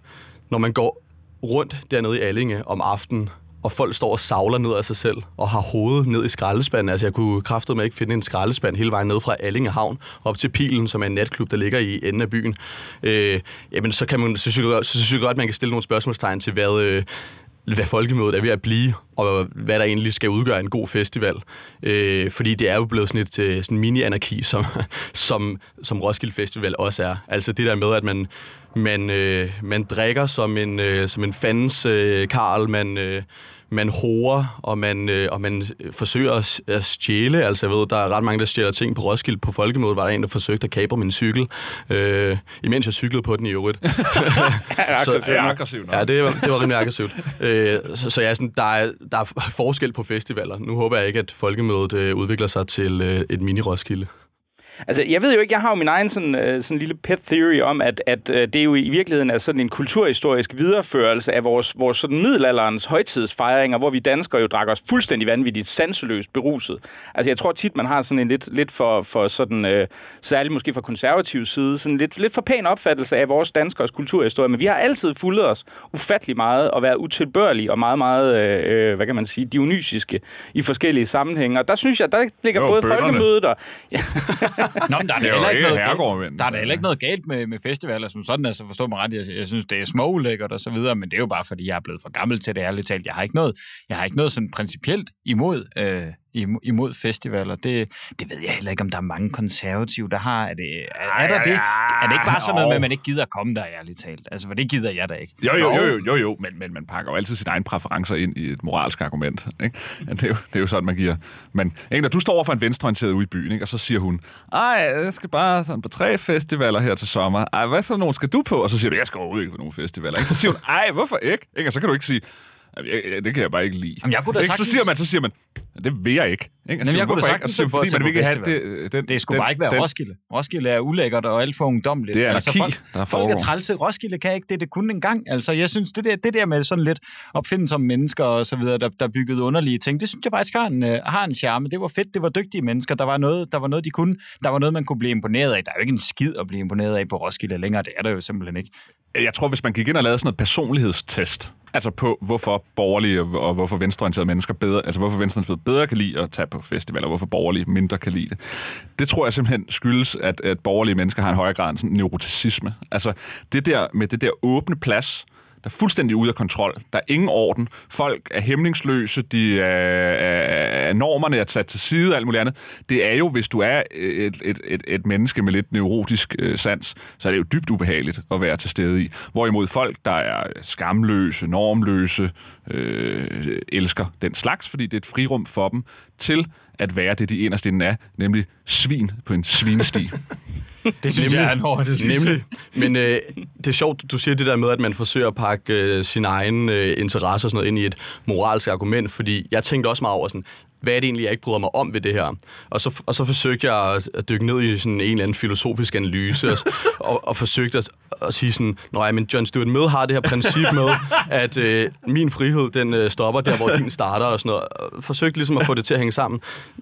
når man går rundt dernede i Allinge om aftenen, og folk står og savler ned af sig selv, og har hovedet ned i skraldespanden. Altså, jeg kunne med ikke finde en skraldespand hele vejen ned fra Allinge Havn op til Pilen, som er en natklub, der ligger i enden af byen. Øh, jamen, så, kan man, så, synes jeg, så synes jeg godt, at man kan stille nogle spørgsmålstegn til, hvad, øh, hvad folkemødet er ved at blive, og hvad der egentlig skal udgøre en god festival. Øh, fordi det er jo blevet sådan et øh, sådan mini-anarki, som, som, som Roskilde Festival også er. Altså det der med, at man, man, øh, man drikker som en, øh, som en fandens øh, Karl, man... Øh, man horer, og man, øh, og man forsøger at, at stjæle. Altså, jeg ved, der er ret mange, der stjæler ting på Roskilde. På Folkemødet var der en, der forsøgte at kapre min cykel, øh, imens jeg cyklede på den i øvrigt. [LAUGHS] [LAUGHS] så, ja, aggressivt. Ja, det var, det var rimelig aggressivt. øh, så, så ja, sådan, der, er, der er forskel på festivaler. Nu håber jeg ikke, at Folkemødet øh, udvikler sig til øh, et mini-Roskilde. Altså, jeg ved jo ikke, jeg har jo min egen sådan, uh, sådan lille pet theory om, at, at uh, det er jo i virkeligheden er sådan en kulturhistorisk videreførelse af vores, vores sådan middelalderens højtidsfejringer, hvor vi danskere jo drak os fuldstændig vanvittigt, sanseløst beruset. Altså, jeg tror tit, man har sådan en lidt, lidt for, for sådan, uh, særligt måske fra konservativ side, sådan lidt, lidt for pæn opfattelse af vores danskers kulturhistorie, men vi har altid fulgt os ufattelig meget og været utilbørlige og meget, meget, uh, hvad kan man sige, dionysiske i forskellige sammenhænge. Og der synes jeg, der ligger jo, både bønderne. folkemødet og... Ja. [LAUGHS] [LAUGHS] Nå, men der er, det heller ikke noget galt, der er heller ikke noget galt med, med festivaler som sådan, altså forstå mig ret, jeg, jeg synes, det er småulækkert og så videre, men det er jo bare, fordi jeg er blevet for gammel til det, ærligt talt. Jeg har ikke noget, jeg har ikke noget sådan principielt imod øh, imod festivaler. Det, det ved jeg heller ikke, om der er mange konservative, der har. Er det, er, er der det? Er det ikke bare sådan noget med, at man ikke gider at komme der, ærligt talt? Altså, for det gider jeg da ikke. Jo, jo, jo, jo, jo, jo. Men, men man pakker jo altid sine egne præferencer ind i et moralsk argument. Ikke? Det, er jo, det er jo sådan, man giver. Men ikke, du står over for en venstreorienteret ude i byen, ikke? og så siger hun, ej, jeg skal bare sådan på tre festivaler her til sommer. Ej, hvad så nogen skal du på? Og så siger du, jeg skal overhovedet ikke på nogen festivaler. Ikke? Så siger hun, ej, hvorfor ikke? ikke? Og så kan du ikke sige, Jeg, jeg, det kan jeg bare ikke lide. Jamen, jeg kunne da ikke? Så sagtens- siger man, så siger man, det vil jeg ikke. ikke? Jamen, jeg kunne da sagtens på at fordi man vil ikke have det, den, Det skulle den, bare ikke være den, Roskilde. Roskilde er ulækkert og alt for ungdomligt. Det er anarki, folk, der folk foregår. er trælse. Roskilde kan ikke det, det kunne engang. Altså, jeg synes, det der, det der med sådan lidt opfindsomme mennesker og så videre, der, der byggede underlige ting, det synes jeg faktisk har en, øh, har en charme. Det var fedt, det var dygtige mennesker. Der var, noget, der var noget, de kunne. Der var noget, man kunne blive imponeret af. Der er jo ikke en skid at blive imponeret af på Roskilde længere. Det er der jo simpelthen ikke. Jeg tror, hvis man gik ind og lavede sådan noget personlighedstest, altså på, hvorfor borgerlige og, og hvorfor venstreorienterede mennesker bedre, altså hvorfor venstreorienterede bedre kan lide at tage på festivaler, og hvorfor borgerlige mindre kan lide det. Det tror jeg simpelthen skyldes, at, at borgerlige mennesker har en højere grad af neuroticisme. Altså det der med det der åbne plads, der er fuldstændig ude af kontrol. Der er ingen orden. Folk er hæmningsløse. De er, er, er normerne er sat til side og alt muligt andet. Det er jo, hvis du er et, et, et, et menneske med lidt neurotisk øh, sans, så er det jo dybt ubehageligt at være til stede i. Hvorimod folk, der er skamløse, normløse, øh, elsker den slags, fordi det er et frirum for dem til at være det, de inderst inden er, nemlig svin på en svinesti. [LAUGHS] Det synes jeg er en hård Nemlig. Men øh, det er sjovt, du siger det der med, at man forsøger at pakke øh, sin egen øh, interesse og sådan noget ind i et moralsk argument, fordi jeg tænkte også meget over sådan, hvad er det egentlig, jeg ikke bryder mig om ved det her? Og så, og så forsøgte jeg at, at dykke ned i sådan en eller anden filosofisk analyse, og, [LAUGHS] og, og forsøgte at, at sige sådan, nej, men John Stuart Mill har det her princip med, [LAUGHS] at øh, min frihed, den øh, stopper der, hvor din starter og sådan noget. Og forsøgte ligesom at få det til at hænge sammen.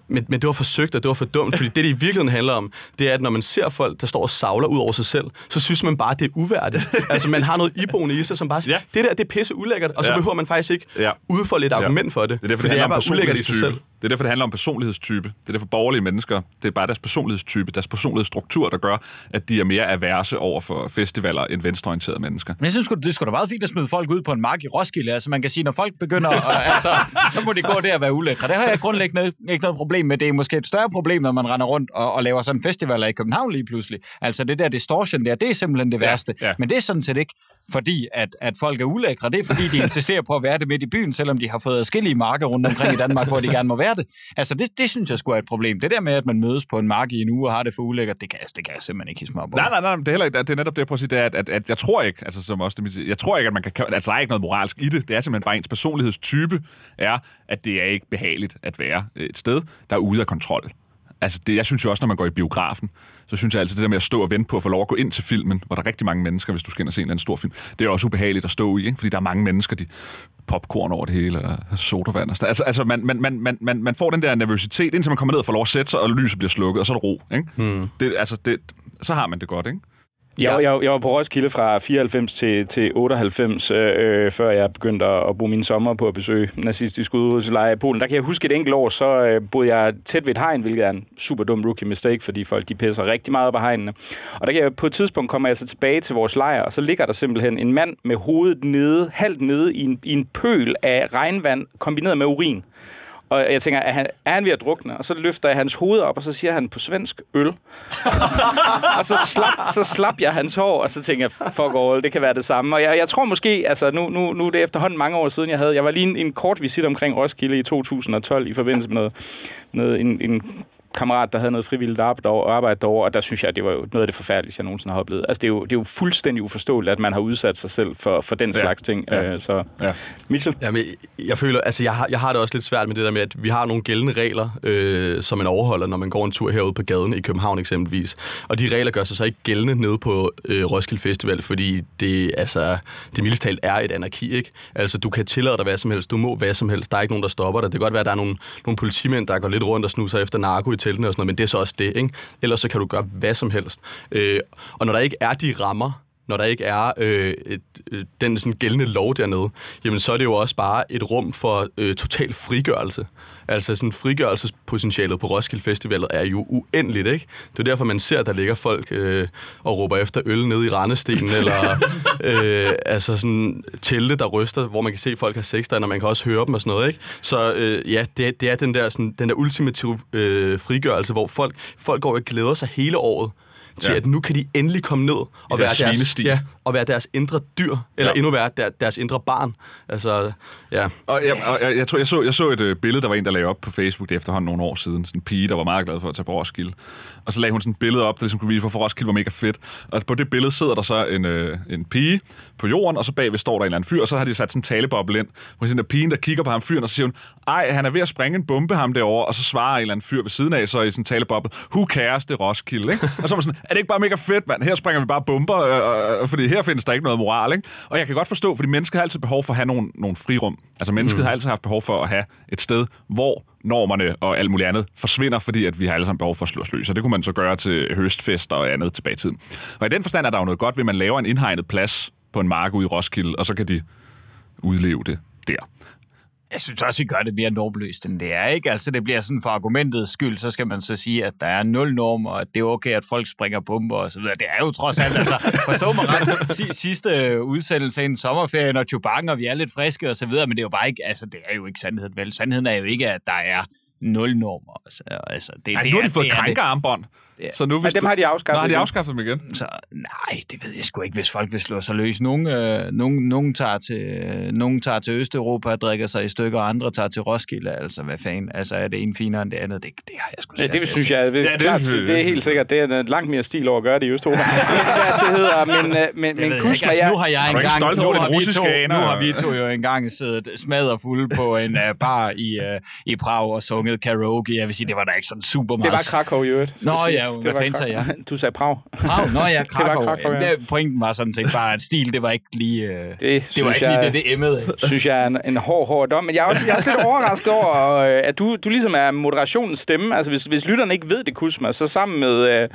Men, men det var forsøgt, og det var for dumt, fordi det, det i virkeligheden handler om, det er, at når man ser folk, der står og savler ud over sig selv, så synes man bare, det er uværdigt. [LAUGHS] altså, man har noget iboende i sig, som bare siger, Ja. det der, det er pisse ulækkert, og så Ja. behøver man faktisk ikke Ja. udfolde et argument for det. Det er derfor, for det, det er bare ulækkert i sig selv. Det er derfor, det handler om personlighedstype. Det er derfor borgerlige mennesker, det er bare deres personlighedstype, deres personlighedsstruktur, der gør, at de er mere averse over for festivaler end venstreorienterede mennesker. Men jeg synes, det skulle da meget fint at smide folk ud på en mark i Roskilde. Altså, man kan sige, når folk begynder, at, [LAUGHS] altså, så må de gå der og være ulækre. Det har jeg grundlæggende ikke noget problem med. Det er måske et større problem, når man render rundt og, og laver sådan festivaler i København lige pludselig. Altså, det der distortion der, det er simpelthen det Ja, værste. ja. Men det er sådan set ikke fordi, at, at folk er ulækre. Det er fordi, de insisterer på at være det midt i byen, selvom de har fået adskillige marker rundt omkring i Danmark, hvor de gerne må være det. Altså, det, det synes jeg skulle er et problem. Det der med, at man mødes på en mark i en uge og har det for ulækkert, det kan, altså, det kan jeg simpelthen ikke hisse mig op. Nej, nej, nej, det er, heller ikke, det er netop det, jeg prøver at sige, det er, at, at, at jeg tror ikke, altså som også det, jeg tror ikke, at man kan, altså der er ikke noget moralsk i det, det er simpelthen bare ens personlighedstype er, at det er ikke behageligt at være øh, et sted, der er ude af kontrol. Altså, det, jeg synes jo også, når man går i biografen, så synes jeg altid, det der med at stå og vente på at få lov at gå ind til filmen, hvor der er rigtig mange mennesker, hvis du skal ind og se en eller anden stor film, det er også ubehageligt at stå i, ikke? fordi der er mange mennesker, de popcorn over det hele, og sodavand og Altså, altså man, man, man, man, man, man får den der nervøsitet, indtil man kommer ned og får lov at sætte sig, og lyset bliver slukket, og så er der ro. Ikke? Hmm. Det, altså, det, så har man det godt, ikke? Jeg, jeg, jeg var på Roskilde fra 94 til, til 98, øh, øh, før jeg begyndte at, at bruge mine sommer på at besøge nazistisk udryddelseslejre i Polen. Der kan jeg huske et enkelt år, så øh, boede jeg tæt ved et hegn, hvilket er en super dum rookie mistake, fordi folk de pisser rigtig meget på hegnene. Og der kan jeg, på et tidspunkt kommer jeg så tilbage til vores lejr, og så ligger der simpelthen en mand med hovedet nede, halvt nede i en, i en pøl af regnvand, kombineret med urin. Og jeg tænker, er han, er han ved at drukne? Og så løfter jeg hans hoved op, og så siger han på svensk, øl. og så slap, så slap jeg hans hår, og så tænker jeg, fuck all, det kan være det samme. Og jeg, jeg tror måske, altså nu, nu, nu er det efterhånden mange år siden, jeg havde, jeg var lige en, en kort visit omkring Roskilde i 2012 i forbindelse med, med en, en kammerat, der havde noget frivilligt arbejde derovre, arbejde derovre, og der synes jeg, det var jo noget af det forfærdeligste, jeg nogensinde har oplevet. Altså, det er jo, det er jo fuldstændig uforståeligt, at man har udsat sig selv for, for den Ja. slags ting. Ja. Øh, så, Ja. Mitchell? Jamen, jeg føler, altså jeg har, jeg har det også lidt svært med det der med, at vi har nogle gældende regler, øh, som man overholder, når man går en tur herude på gaden i København eksempelvis. Og de regler gør sig så ikke gældende nede på øh, Roskilde Festival, fordi det, altså, det mildest talt er et anarki, ikke? Altså, du kan tillade dig hvad som helst, du må hvad som helst, der er ikke nogen, der stopper dig. Det kan godt være, at der er nogle, nogle politimænd, der går lidt rundt og snuser efter narko i teltene og sådan noget, men det er så også det, ikke? Ellers så kan du gøre hvad som helst. Øh, og når der ikke er de rammer, når der ikke er øh, et, øh, den sådan gældende lov dernede, jamen så er det jo også bare et rum for øh, total frigørelse. Altså sådan frigørelsespotentialet på Roskilde Festivalet er jo uendeligt, ikke? Det er derfor, man ser, at der ligger folk øh, og råber efter øl nede i Randestenen, [LAUGHS] eller øh, altså sådan telte, der ryster, hvor man kan se, at folk har sex der, og man kan også høre dem og sådan noget, ikke? Så øh, ja, det, er- det er den der, sådan, den der ultimative øh, frigørelse, hvor folk, folk går og glæder sig hele året til Ja. at nu kan de endelig komme ned og være deres ja, og være deres indre dyr, eller Ja. endnu værre, der, deres indre barn. Altså, ja. Og jeg, og jeg, jeg, tror, jeg, så, jeg så et øh, billede, der var en, der lagde op på Facebook det er efterhånden nogle år siden. Sådan en pige, der var meget glad for at tage på Roskilde. Og så lagde hun sådan et billede op, der ligesom kunne vise, hvorfor Roskilde var mega fedt. Og på det billede sidder der så en, øh, en pige på jorden, og så bagved står der en eller anden fyr, og så har de sat sådan en taleboble ind, hvor sådan der pigen, der kigger på ham fyren, og så siger hun, ej, han er ved at springe en bombe ham derovre, og så svarer en eller anden fyr ved siden af, så i sådan en taleboble, who cares, det Roskilde, ikke? Og så er man sådan, er det ikke bare mega fedt, mand? Her springer vi bare bomber, øh, øh, fordi her findes der ikke noget moral, ikke? Og jeg kan godt forstå, fordi mennesket har altid behov for at have nogle, nogle frirum. Altså mennesket mm. har altid haft behov for at have et sted, hvor normerne og alt muligt andet forsvinder, fordi at vi har alle sammen behov for at slå os løs. Og det kunne man så gøre til høstfester og andet tilbage i tiden. Og i den forstand er der jo noget godt ved, at man laver en indhegnet plads på en mark ude i Roskilde, og så kan de udleve det der. Jeg synes også, I gør det mere normløst, end det er, ikke? Altså, det bliver sådan for argumentets skyld, så skal man så sige, at der er nul normer, og at det er okay, at folk springer bomber og så videre. Det er jo trods alt, altså, forstå mig ret, si- sidste udsendelse inden sommerferien og Chubang, og vi er lidt friske og så videre, men det er jo bare ikke, altså, det er jo ikke sandheden, vel? Sandheden er jo ikke, at der er nul normer. Altså, altså det, Ej, det nu har er, de fået er krænkerarmbånd. Ja. Så nu, Men dem har de afskaffet Nå, har de afskaffet dem igen? Så nej, det ved jeg sgu ikke, hvis folk vil slå sig løs. Nogle, øh, nogle, nogle, tager til, øh, nogle tager til Østeuropa og drikker sig i stykker, og andre tager til Roskilde. Altså, hvad fanden? Altså, er det en finere end det andet? Det, det har jeg sgu Ja, det synes jeg, det, Ja, ja, det- det, klart, det er helt sikkert. Det er langt mere stil over at gøre det i Østeuropa. [LAUGHS] hvad det hedder, men, øh, men, Det men Kusma, ikke. Altså, nu har jeg engang, nu har, vi to, nu har vi to jo engang siddet smadret fulde på en uh, bar i, uh, i Prag og sunget karaoke. Jeg vil sige, det var da ikke sådan super meget. det var Krakow i øvrigt. Nå, siges. Ja, Det hvad var fanden sagde Krakow. [LAUGHS] Du sagde Prag. Prag? Nå ja, [LAUGHS] Krakow. Krakow, ja. Jamen, det, pointen var sådan set bare, at stil, det var ikke lige, uh, det, det var ikke jeg- lige det, det emmede [LAUGHS] synes jeg er en, en hård, hård dom. Men jeg er også, jeg er også lidt overrasket over, øh, at du, du ligesom er moderationens stemme. Altså, hvis, hvis lytterne ikke ved det, Kusma, så sammen med, øh,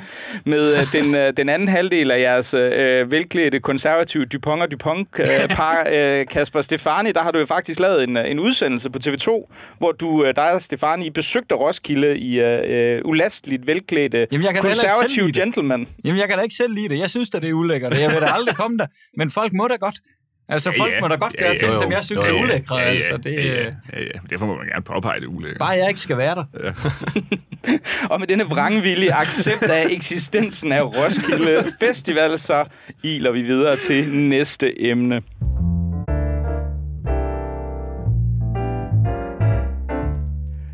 med øh, den, øh, den anden halvdel af jeres øh, velklædte konservative Dupont og Dupont-par, øh, Kasper Stefani, der har du jo faktisk lavet en, øh, en udsendelse på TV2, hvor du, øh, dig og Stefani, besøgte Roskilde i øh, øh, ulasteligt velklædte Jamen, jeg kan heller ikke gentleman. Jamen, jeg kan da ikke selv lide det. Jeg synes da, det er ulækkert, jeg vil da aldrig komme der. Men folk må da godt. Altså, Ja, folk ja. må da godt Ja, gøre ja. ting, Jo, som jeg synes Jo, er ulækre. Ja, ja, Altså, det, ja, ja, ja, ja. Derfor må man gerne påpege det ulækkert. Bare jeg ikke skal være der. [LAUGHS] Og med denne vrangvillige accept af eksistensen af Roskilde Festival, så iler vi videre til næste emne.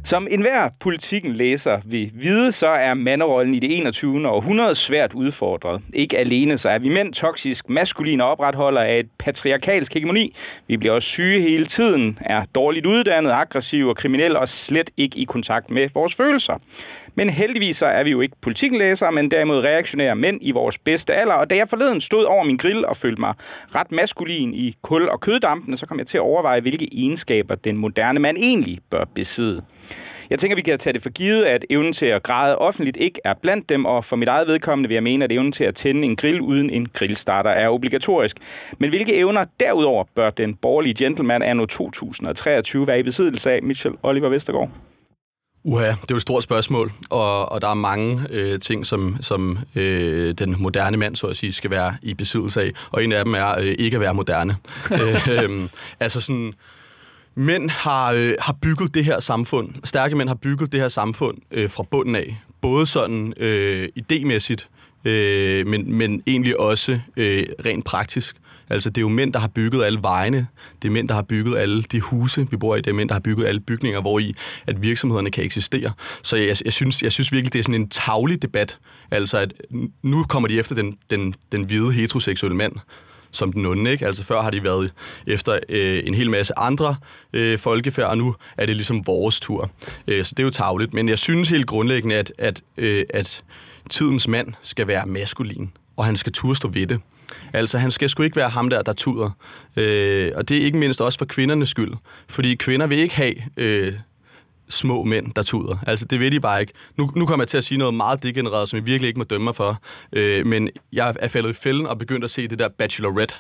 Som enhver politikken læser vi vide, så er manderollen i det 21. århundrede svært udfordret. Ikke alene så er vi mænd toksisk maskuline opretholder af et patriarkalsk hegemoni. Vi bliver også syge hele tiden, er dårligt uddannet, aggressive og kriminelle og slet ikke i kontakt med vores følelser. Men heldigvis så er vi jo ikke politikkenlæsere, men derimod reaktionære mænd i vores bedste alder. Og da jeg forleden stod over min grill og følte mig ret maskulin i kul- og køddampen, så kom jeg til at overveje, hvilke egenskaber den moderne mand egentlig bør besidde. Jeg tænker, vi kan tage det for givet, at evnen til at græde offentligt ikke er blandt dem, og for mit eget vedkommende vil jeg mene, at evnen til at tænde en grill uden en grillstarter er obligatorisk. Men hvilke evner derudover bør den borgerlige gentleman anno 2023 være i besiddelse af, Mitchell Oliver Vestergaard? Uha, det er jo et stort spørgsmål, og, og der er mange øh, ting, som, som øh, den moderne mand, så at sige, skal være i besiddelse af, og en af dem er øh, ikke at være moderne. [LAUGHS] øh, øh, altså sådan, mænd har, øh, har bygget det her samfund, stærke mænd har bygget det her samfund øh, fra bunden af, både sådan øh, idémæssigt, øh, men, men egentlig også øh, rent praktisk. Altså, det er jo mænd, der har bygget alle vejene. Det er mænd, der har bygget alle de huse, vi bor i. Det er mænd, der har bygget alle bygninger, hvor i at virksomhederne kan eksistere. Så jeg, jeg, synes, jeg synes virkelig, det er sådan en tavlig debat. Altså, at nu kommer de efter den, den, den hvide heteroseksuelle mand som den onde, ikke? Altså før har de været efter øh, en hel masse andre øh, folkefærd, og nu er det ligesom vores tur. Øh, så det er jo tavligt. Men jeg synes helt grundlæggende, at, at, øh, at tidens mand skal være maskulin, og han skal turde stå ved det. Altså, han skal sgu ikke være ham der, der tuder. Øh, og det er ikke mindst også for kvindernes skyld. Fordi kvinder vil ikke have øh, små mænd, der tuder. Altså, det vil de bare ikke. Nu, nu kommer jeg til at sige noget meget degenereret, som jeg virkelig ikke må dømme mig for. Øh, men jeg er faldet i fælden og begyndt at se det der Bachelorette.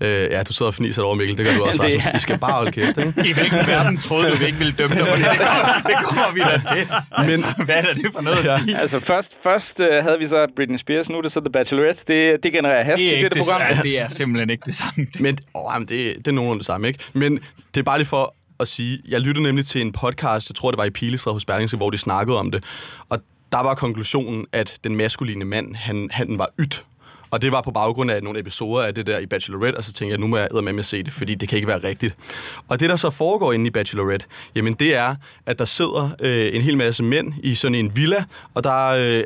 Øh, ja, du sidder og fniser over, Mikkel. Det gør du [LAUGHS] også, Det Rasmus. I skal bare holde kæft, ikke? I hvilken verden troede du, vi ikke ville dømme dig for det? Det kommer vi da til. Men hvad er det for noget at sige? Altså først, først øh, havde vi så Britney Spears, nu er det så The Bachelorette. Det, det genererer hast Det er, ikke dette det, program. ja, det er simpelthen ikke det samme. Men åh, jamen, det, det er nogenlunde det samme, ikke? Men det er bare lige for at sige, jeg lyttede nemlig til en podcast, jeg tror det var i Pilestræd hos Berlingske, hvor de snakkede om det. Og der var konklusionen, at den maskuline mand, han, han var ydt. Og det var på baggrund af nogle episoder af det der i Bachelorette, og så tænkte jeg, nu må jeg med at se det, fordi det kan ikke være rigtigt. Og det, der så foregår inde i Bachelorette, jamen det er, at der sidder øh, en hel masse mænd i sådan en villa, og der øh,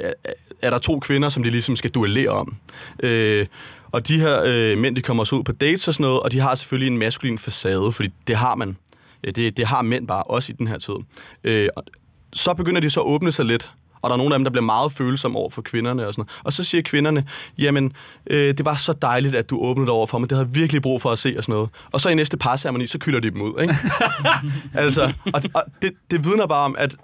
er der to kvinder, som de ligesom skal duellere om. Øh, og de her øh, mænd, de kommer så ud på dates og sådan noget, og de har selvfølgelig en maskulin facade, fordi det har man. Øh, det, det har mænd bare, også i den her tid. Øh, så begynder de så at åbne sig lidt, og der er nogle af dem, der bliver meget følsomme over for kvinderne og sådan noget. Og så siger kvinderne, jamen, øh, det var så dejligt, at du åbnede over for mig. Det havde virkelig brug for at se og sådan noget. Og så i næste parceremoni, så kylder de dem ud, ikke? [LAUGHS] altså, og, og det, det vidner bare om, at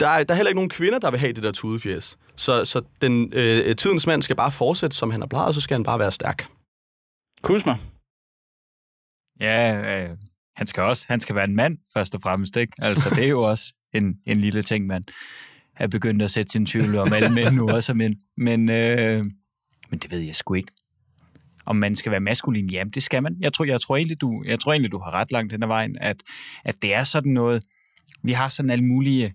der er, der er heller ikke nogen kvinder, der vil have det der tudefjes. Så, så den, øh, tidens mand skal bare fortsætte, som han har plejet, og så skal han bare være stærk. Kusma. Ja, øh, han skal også han skal være en mand, først og fremmest. Ikke? Altså, det er jo også en, en lille ting, man er begyndt at sætte sin tvivl om alle mænd nu også Men, Men, øh, men det ved jeg sgu ikke. Om man skal være maskulin, jamen det skal man. Jeg tror, jeg tror, egentlig, du, jeg tror egentlig, du har ret langt den ad vejen, at, at det er sådan noget, vi har sådan alle mulige,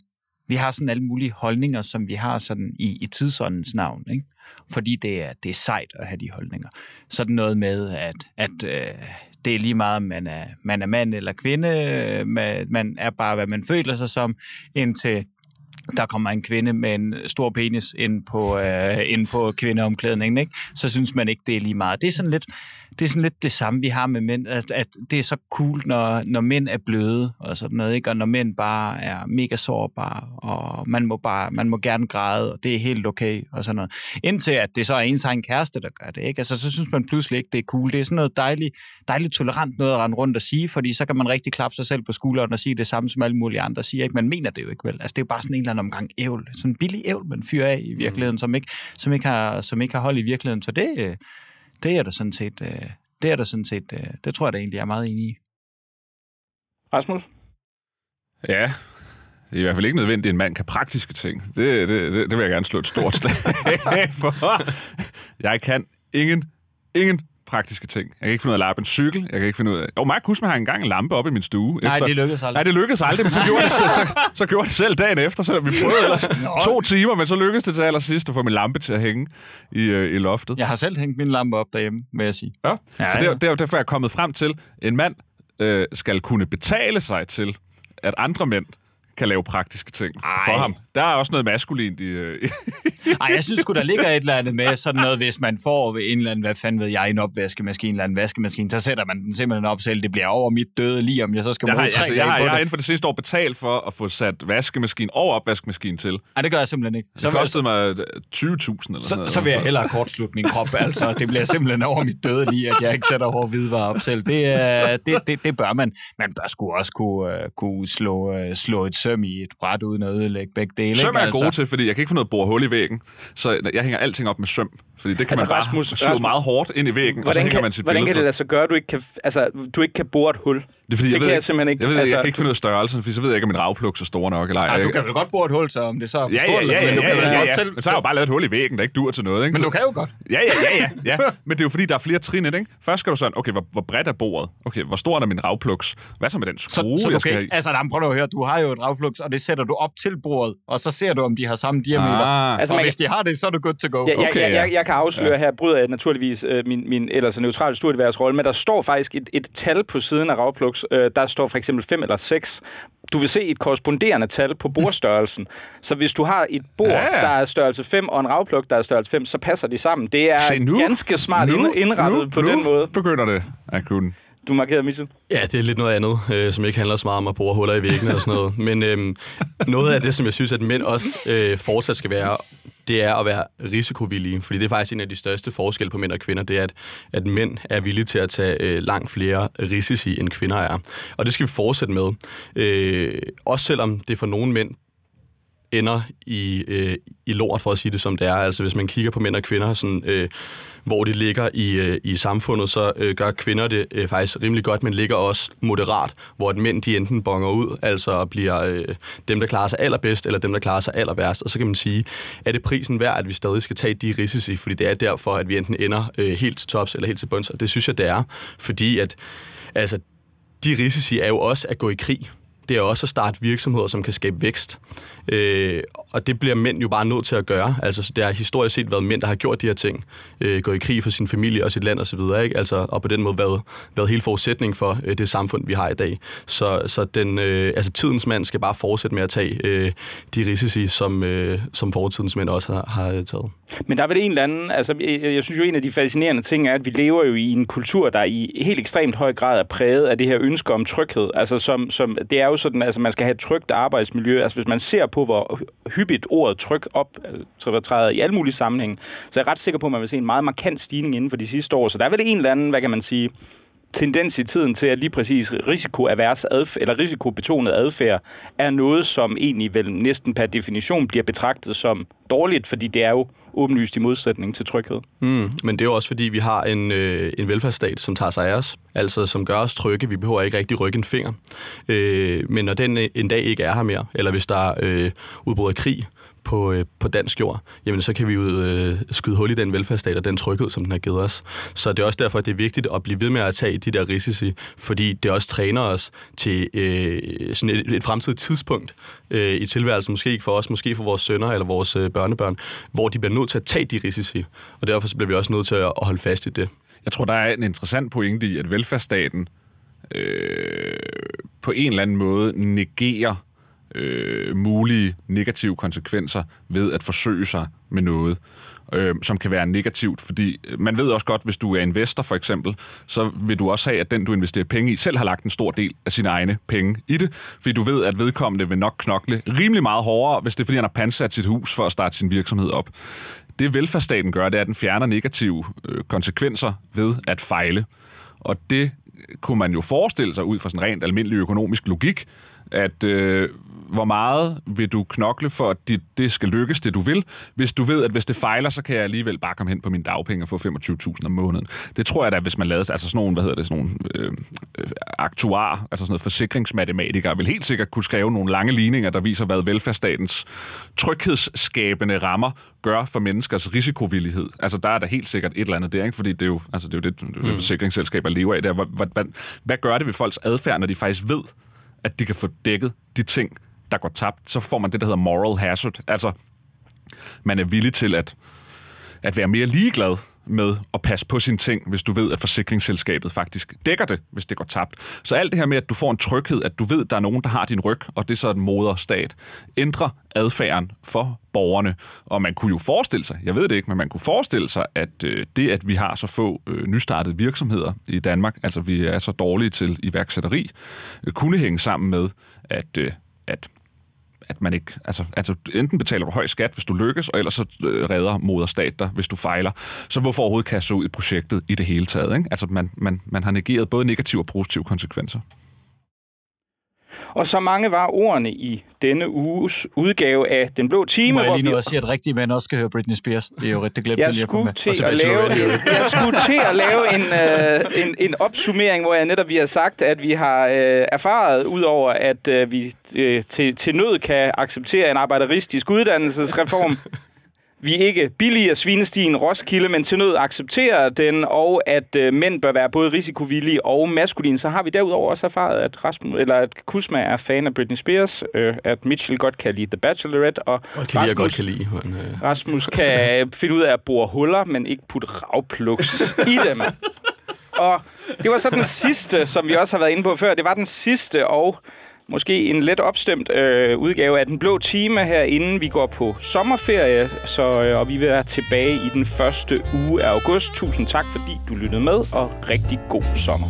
vi har sådan alle mulige holdninger, som vi har sådan i, i tidsåndens navn, ikke? fordi det er, det er sejt at have de holdninger. Sådan noget med, at, at øh, det er lige meget, om man er, man er mand eller kvinde, øh, man, man er bare, hvad man føler sig som, indtil der kommer en kvinde med en stor penis ind på, øh, ind på kvindeomklædningen, ikke? så synes man ikke, det er lige meget. Det er sådan lidt, det er sådan lidt det samme, vi har med mænd, at, at det er så cool, når, når mænd er bløde og sådan noget, ikke? og når mænd bare er mega sårbare, og man må, bare, man må gerne græde, og det er helt okay, og sådan noget. Indtil at det så er ens egen kæreste, der gør det, ikke? Altså, så synes man pludselig ikke, det er cool. Det er sådan noget dejligt, dejligt tolerant noget at rende rundt og sige, fordi så kan man rigtig klappe sig selv på skulderen og sige det samme, som alle mulige andre siger, ikke? Man mener det jo ikke vel. Altså, det er jo bare sådan en eller anden omgang ævl, sådan en billig ævl, man fyrer af i virkeligheden, mm. som, ikke, som, ikke har, som ikke har hold i virkeligheden. Så det, det er der sådan set, øh, det er der sådan set, øh, det tror jeg da egentlig, jeg er meget enig i. Rasmus? Ja, det er i hvert fald ikke nødvendigt, at en mand kan praktiske ting. Det, det, det, det vil jeg gerne slå et stort slag [LAUGHS] for. Jeg kan ingen, ingen praktiske ting. Jeg kan ikke finde ud af at lappe en cykel. Jeg kan ikke finde ud af... Og Mark Kusma har engang en lampe op i min stue. Nej, efter... det lykkedes aldrig. Nej, det lykkedes aldrig, men så gjorde, det, så, så, så gjorde det selv dagen efter, så vi prøvede ellers [LAUGHS] to timer, men så lykkedes det til allersidst at få min lampe til at hænge i, øh, i loftet. Jeg har selv hængt min lampe op derhjemme, vil jeg sige. Ja, ja så det, det er derfor, jeg er kommet frem til, en mand øh, skal kunne betale sig til, at andre mænd kan lave praktiske ting Ej. for ham. Der er også noget maskulint i... Øh, Ej, jeg synes sgu, der ligger et eller andet med sådan noget, hvis man får en eller anden, hvad fanden ved jeg, en opvaskemaskine, en eller anden vaskemaskine, så sætter man den simpelthen op selv. Det bliver over mit døde lige, om jeg så skal jeg har, altså, jeg, har, jeg har inden for det sidste år betalt for at få sat vaskemaskine og opvaskemaskine til. Nej, det gør jeg simpelthen ikke. Så det kostede mig 20.000 eller så, sådan Så vil jeg hellere kortslutte min krop, altså. Det bliver simpelthen over mit døde lige, at jeg ikke sætter hård hvidvarer op selv. Det, det, det, det bør man. Man bør sgu også kunne, uh, kunne slå, uh, slå et søm i et bræt uden at ødelægge begge dele. Søm er ikke? gode til, fordi jeg kan ikke få noget at bore hul i væggen. Så jeg hænger alting op med søm. Fordi det kan altså, man bare Rasmus, slå Rasmus, meget hårdt ind i væggen, hvordan og så kan, man sit Hvordan kan det lade sig gøre, at du ikke kan, altså, du ikke kan bore et hul? Det er fordi, det jeg kan ved, jeg simpelthen ikke. Jeg, ved, altså, jeg kan ikke finde ud af størrelsen, for så ved jeg ikke, om min ravpluk er stor nok. Eller ej. du kan vel godt bore et hul, så om det så er for ja, stort, ja, ja, ja, kan ja, vel ja, godt ja. selv... Men så har jeg jo bare lavet et hul i væggen, der ikke dur til noget. Ikke? Men du kan jo godt. Ja, ja, ja, ja, ja. Men det er jo fordi, der er flere trin i det, ikke? Først skal du sådan, okay, hvor, hvor bredt er bordet? Okay, hvor stor er min ravpluks? Hvad så med den skrue, så, så du jeg skal ikke, altså, der, prøv at høre, du har jo et ravpluks, og det sætter du op til bordet, og så ser du, om de har samme diameter. Ah. Altså, og hvis de har det, så er du good to go. Ja, jeg, Okay, jeg, ja. jeg, jeg kan afsløre ja. her, bryder jeg naturligvis øh, min, min ellers neutrale studieværs men der står faktisk et, et tal på siden af ravpluks. Øh, der står for eksempel 5 eller 6. Du vil se et korresponderende tal på bordstørrelsen. [LAUGHS] så hvis du har et bord, Ja, ja. der er størrelse 5, og en ravpluk, der er størrelse 5, så passer de sammen. Det er Se, nu- ganske smart nu, indrettet nu, på nu den måde. begynder det at kunne. Du markerede, Mitchell? Ja, det er lidt noget andet, øh, som ikke handler så meget om at bore huller i væggene og sådan noget. Men øh, noget af det, som jeg synes, at mænd også øh, fortsat skal være, det er at være risikovillige. Fordi det er faktisk en af de største forskelle på mænd og kvinder, det er, at, at mænd er villige til at tage øh, langt flere risici, end kvinder er. Og det skal vi fortsætte med. Øh, også selvom det for nogle mænd ender i, øh, i lort, for at sige det som det er. Altså hvis man kigger på mænd og kvinder, sådan, øh, hvor de ligger i, øh, i samfundet, så øh, gør kvinder det øh, faktisk rimelig godt, men ligger også moderat, hvor at mænd de enten bonger ud, altså bliver øh, dem, der klarer sig allerbedst, eller dem, der klarer sig aller værst. Og så kan man sige, er det prisen værd, at vi stadig skal tage de risici, fordi det er derfor, at vi enten ender øh, helt til tops eller helt til bunds, og det synes jeg, det er, fordi at altså, de risici er jo også at gå i krig. det er også at starte virksomheder, som kan skabe vækst. Øh, og det bliver mænd jo bare nødt til at gøre. Altså, det har historisk set været mænd, der har gjort de her ting. Øh, gået i krig for sin familie og sit land osv. Ikke? Altså, og på den måde været, været hele forudsætning for øh, det samfund, vi har i dag. Så, så den, øh, altså, tidens mand skal bare fortsætte med at tage øh, de risici, som, øh, som fortidens mænd også har, har øh, taget. Men der er vel en eller anden, altså jeg, jeg synes jo en af de fascinerende ting er, at vi lever jo i en kultur, der i helt ekstremt høj grad er præget af det her ønske om tryghed. Altså som, som det er jo sådan, altså man skal have et trygt arbejdsmiljø. Altså hvis man ser på, hvor hyppigt ordet tryk op altså, træder i alle mulige sammenhænge, så er jeg ret sikker på, at man vil se en meget markant stigning inden for de sidste år. Så der er vel en eller anden, hvad kan man sige, tendens i tiden til, at lige præcis risikoavers adfærd, eller risikobetonet adfærd er noget, som egentlig vel næsten per definition bliver betragtet som dårligt, fordi det er jo åbenlyst i modsætning til tryghed. Mm, men det er jo også, fordi vi har en, øh, en velfærdsstat, som tager sig af os, altså som gør os trygge. Vi behøver ikke rigtig rykke en finger. Øh, men når den øh, en dag ikke er her mere, eller hvis der øh, udbryder krig, på, øh, på dansk jord, jamen så kan vi jo øh, skyde hul i den velfærdsstat og den tryghed, som den har givet os. Så det er også derfor, at det er vigtigt at blive ved med at tage de der risici, fordi det også træner os til øh, sådan et, et fremtidigt tidspunkt øh, i tilværelsen, måske ikke for os, måske for vores sønner eller vores øh, børnebørn, hvor de bliver nødt til at tage de risici, og derfor så bliver vi også nødt til at, at holde fast i det. Jeg tror, der er en interessant pointe i, at velfærdsstaten øh, på en eller anden måde negerer øh, mulige negative konsekvenser ved at forsøge sig med noget, øh, som kan være negativt. Fordi øh, man ved også godt, hvis du er investor for eksempel, så vil du også have, at den, du investerer penge i, selv har lagt en stor del af sine egne penge i det. Fordi du ved, at vedkommende vil nok knokle rimelig meget hårdere, hvis det er, fordi han har pansat sit hus for at starte sin virksomhed op. Det velfærdsstaten gør, det er, at den fjerner negative øh, konsekvenser ved at fejle. Og det kunne man jo forestille sig ud fra sådan rent almindelig økonomisk logik, at øh, hvor meget vil du knokle for, at det, det skal lykkes, det du vil, hvis du ved, at hvis det fejler, så kan jeg alligevel bare komme hen på min dagpenge og få 25.000 om måneden. Det tror jeg da, hvis man lavede altså sådan nogle, hvad hedder det, sådan nogle øh, øh, aktuar, altså sådan noget forsikringsmatematikere, vil helt sikkert kunne skrive nogle lange ligninger, der viser, hvad velfærdsstatens tryghedsskabende rammer gør for menneskers risikovillighed. Altså der er der helt sikkert et eller andet der, ikke? fordi det er jo, altså, det, er jo det, det, det forsikringsselskaber lever af. Der. Hvad, hvad, hvad gør det ved folks adfærd, når de faktisk ved, at de kan få dækket de ting, der går tabt, så får man det, der hedder moral hazard. Altså, man er villig til at, at være mere ligeglad med at passe på sine ting, hvis du ved, at forsikringsselskabet faktisk dækker det, hvis det går tabt. Så alt det her med, at du får en tryghed, at du ved, at der er nogen, der har din ryg, og det er så en moderstat, ændrer adfærden for borgerne. Og man kunne jo forestille sig, jeg ved det ikke, men man kunne forestille sig, at øh, det, at vi har så få øh, nystartede virksomheder i Danmark, altså vi er så dårlige til iværksætteri, øh, kunne hænge sammen med, at, øh, at at man ikke... Altså, altså enten betaler du høj skat, hvis du lykkes, og ellers så øh, redder moderstat dig, hvis du fejler. Så hvorfor overhovedet kaste ud i projektet i det hele taget? Ikke? Altså, man, man, man har negeret både negative og positive konsekvenser. Og så mange var ordene i denne uges udgave af Den Blå Time. Må jeg lige nu vi... at sige, at rigtige mænd også skal høre Britney Spears. Det er jo rigtig glemt, Jeg lige at skulle, med. til at lave, jeg skulle til at lave en, øh, en, en opsummering, hvor jeg netop vi har sagt, at vi har øh, erfaret, udover at øh, vi øh, til, til nød kan acceptere en arbejderistisk uddannelsesreform, [LAUGHS] vi ikke billiger svinestien Roskilde, men til nød accepterer den, og at øh, mænd bør være både risikovillige og maskuline, så har vi derudover også erfaret, at, Rasmus, eller at Kusma er fan af Britney Spears, øh, at Mitchell godt kan lide The Bachelorette, og kan lide, jeg godt kan lide. Men, øh, Rasmus kan [LAUGHS] finde ud af at bore huller, men ikke putte ravpluks i dem. Og det var så den sidste, som vi også har været inde på før. Det var den sidste og måske en let opstemt øh, udgave af Den Blå Time her, inden vi går på sommerferie. Så, øh, og vi vil være tilbage i den første uge af august. Tusind tak, fordi du lyttede med, og rigtig god sommer.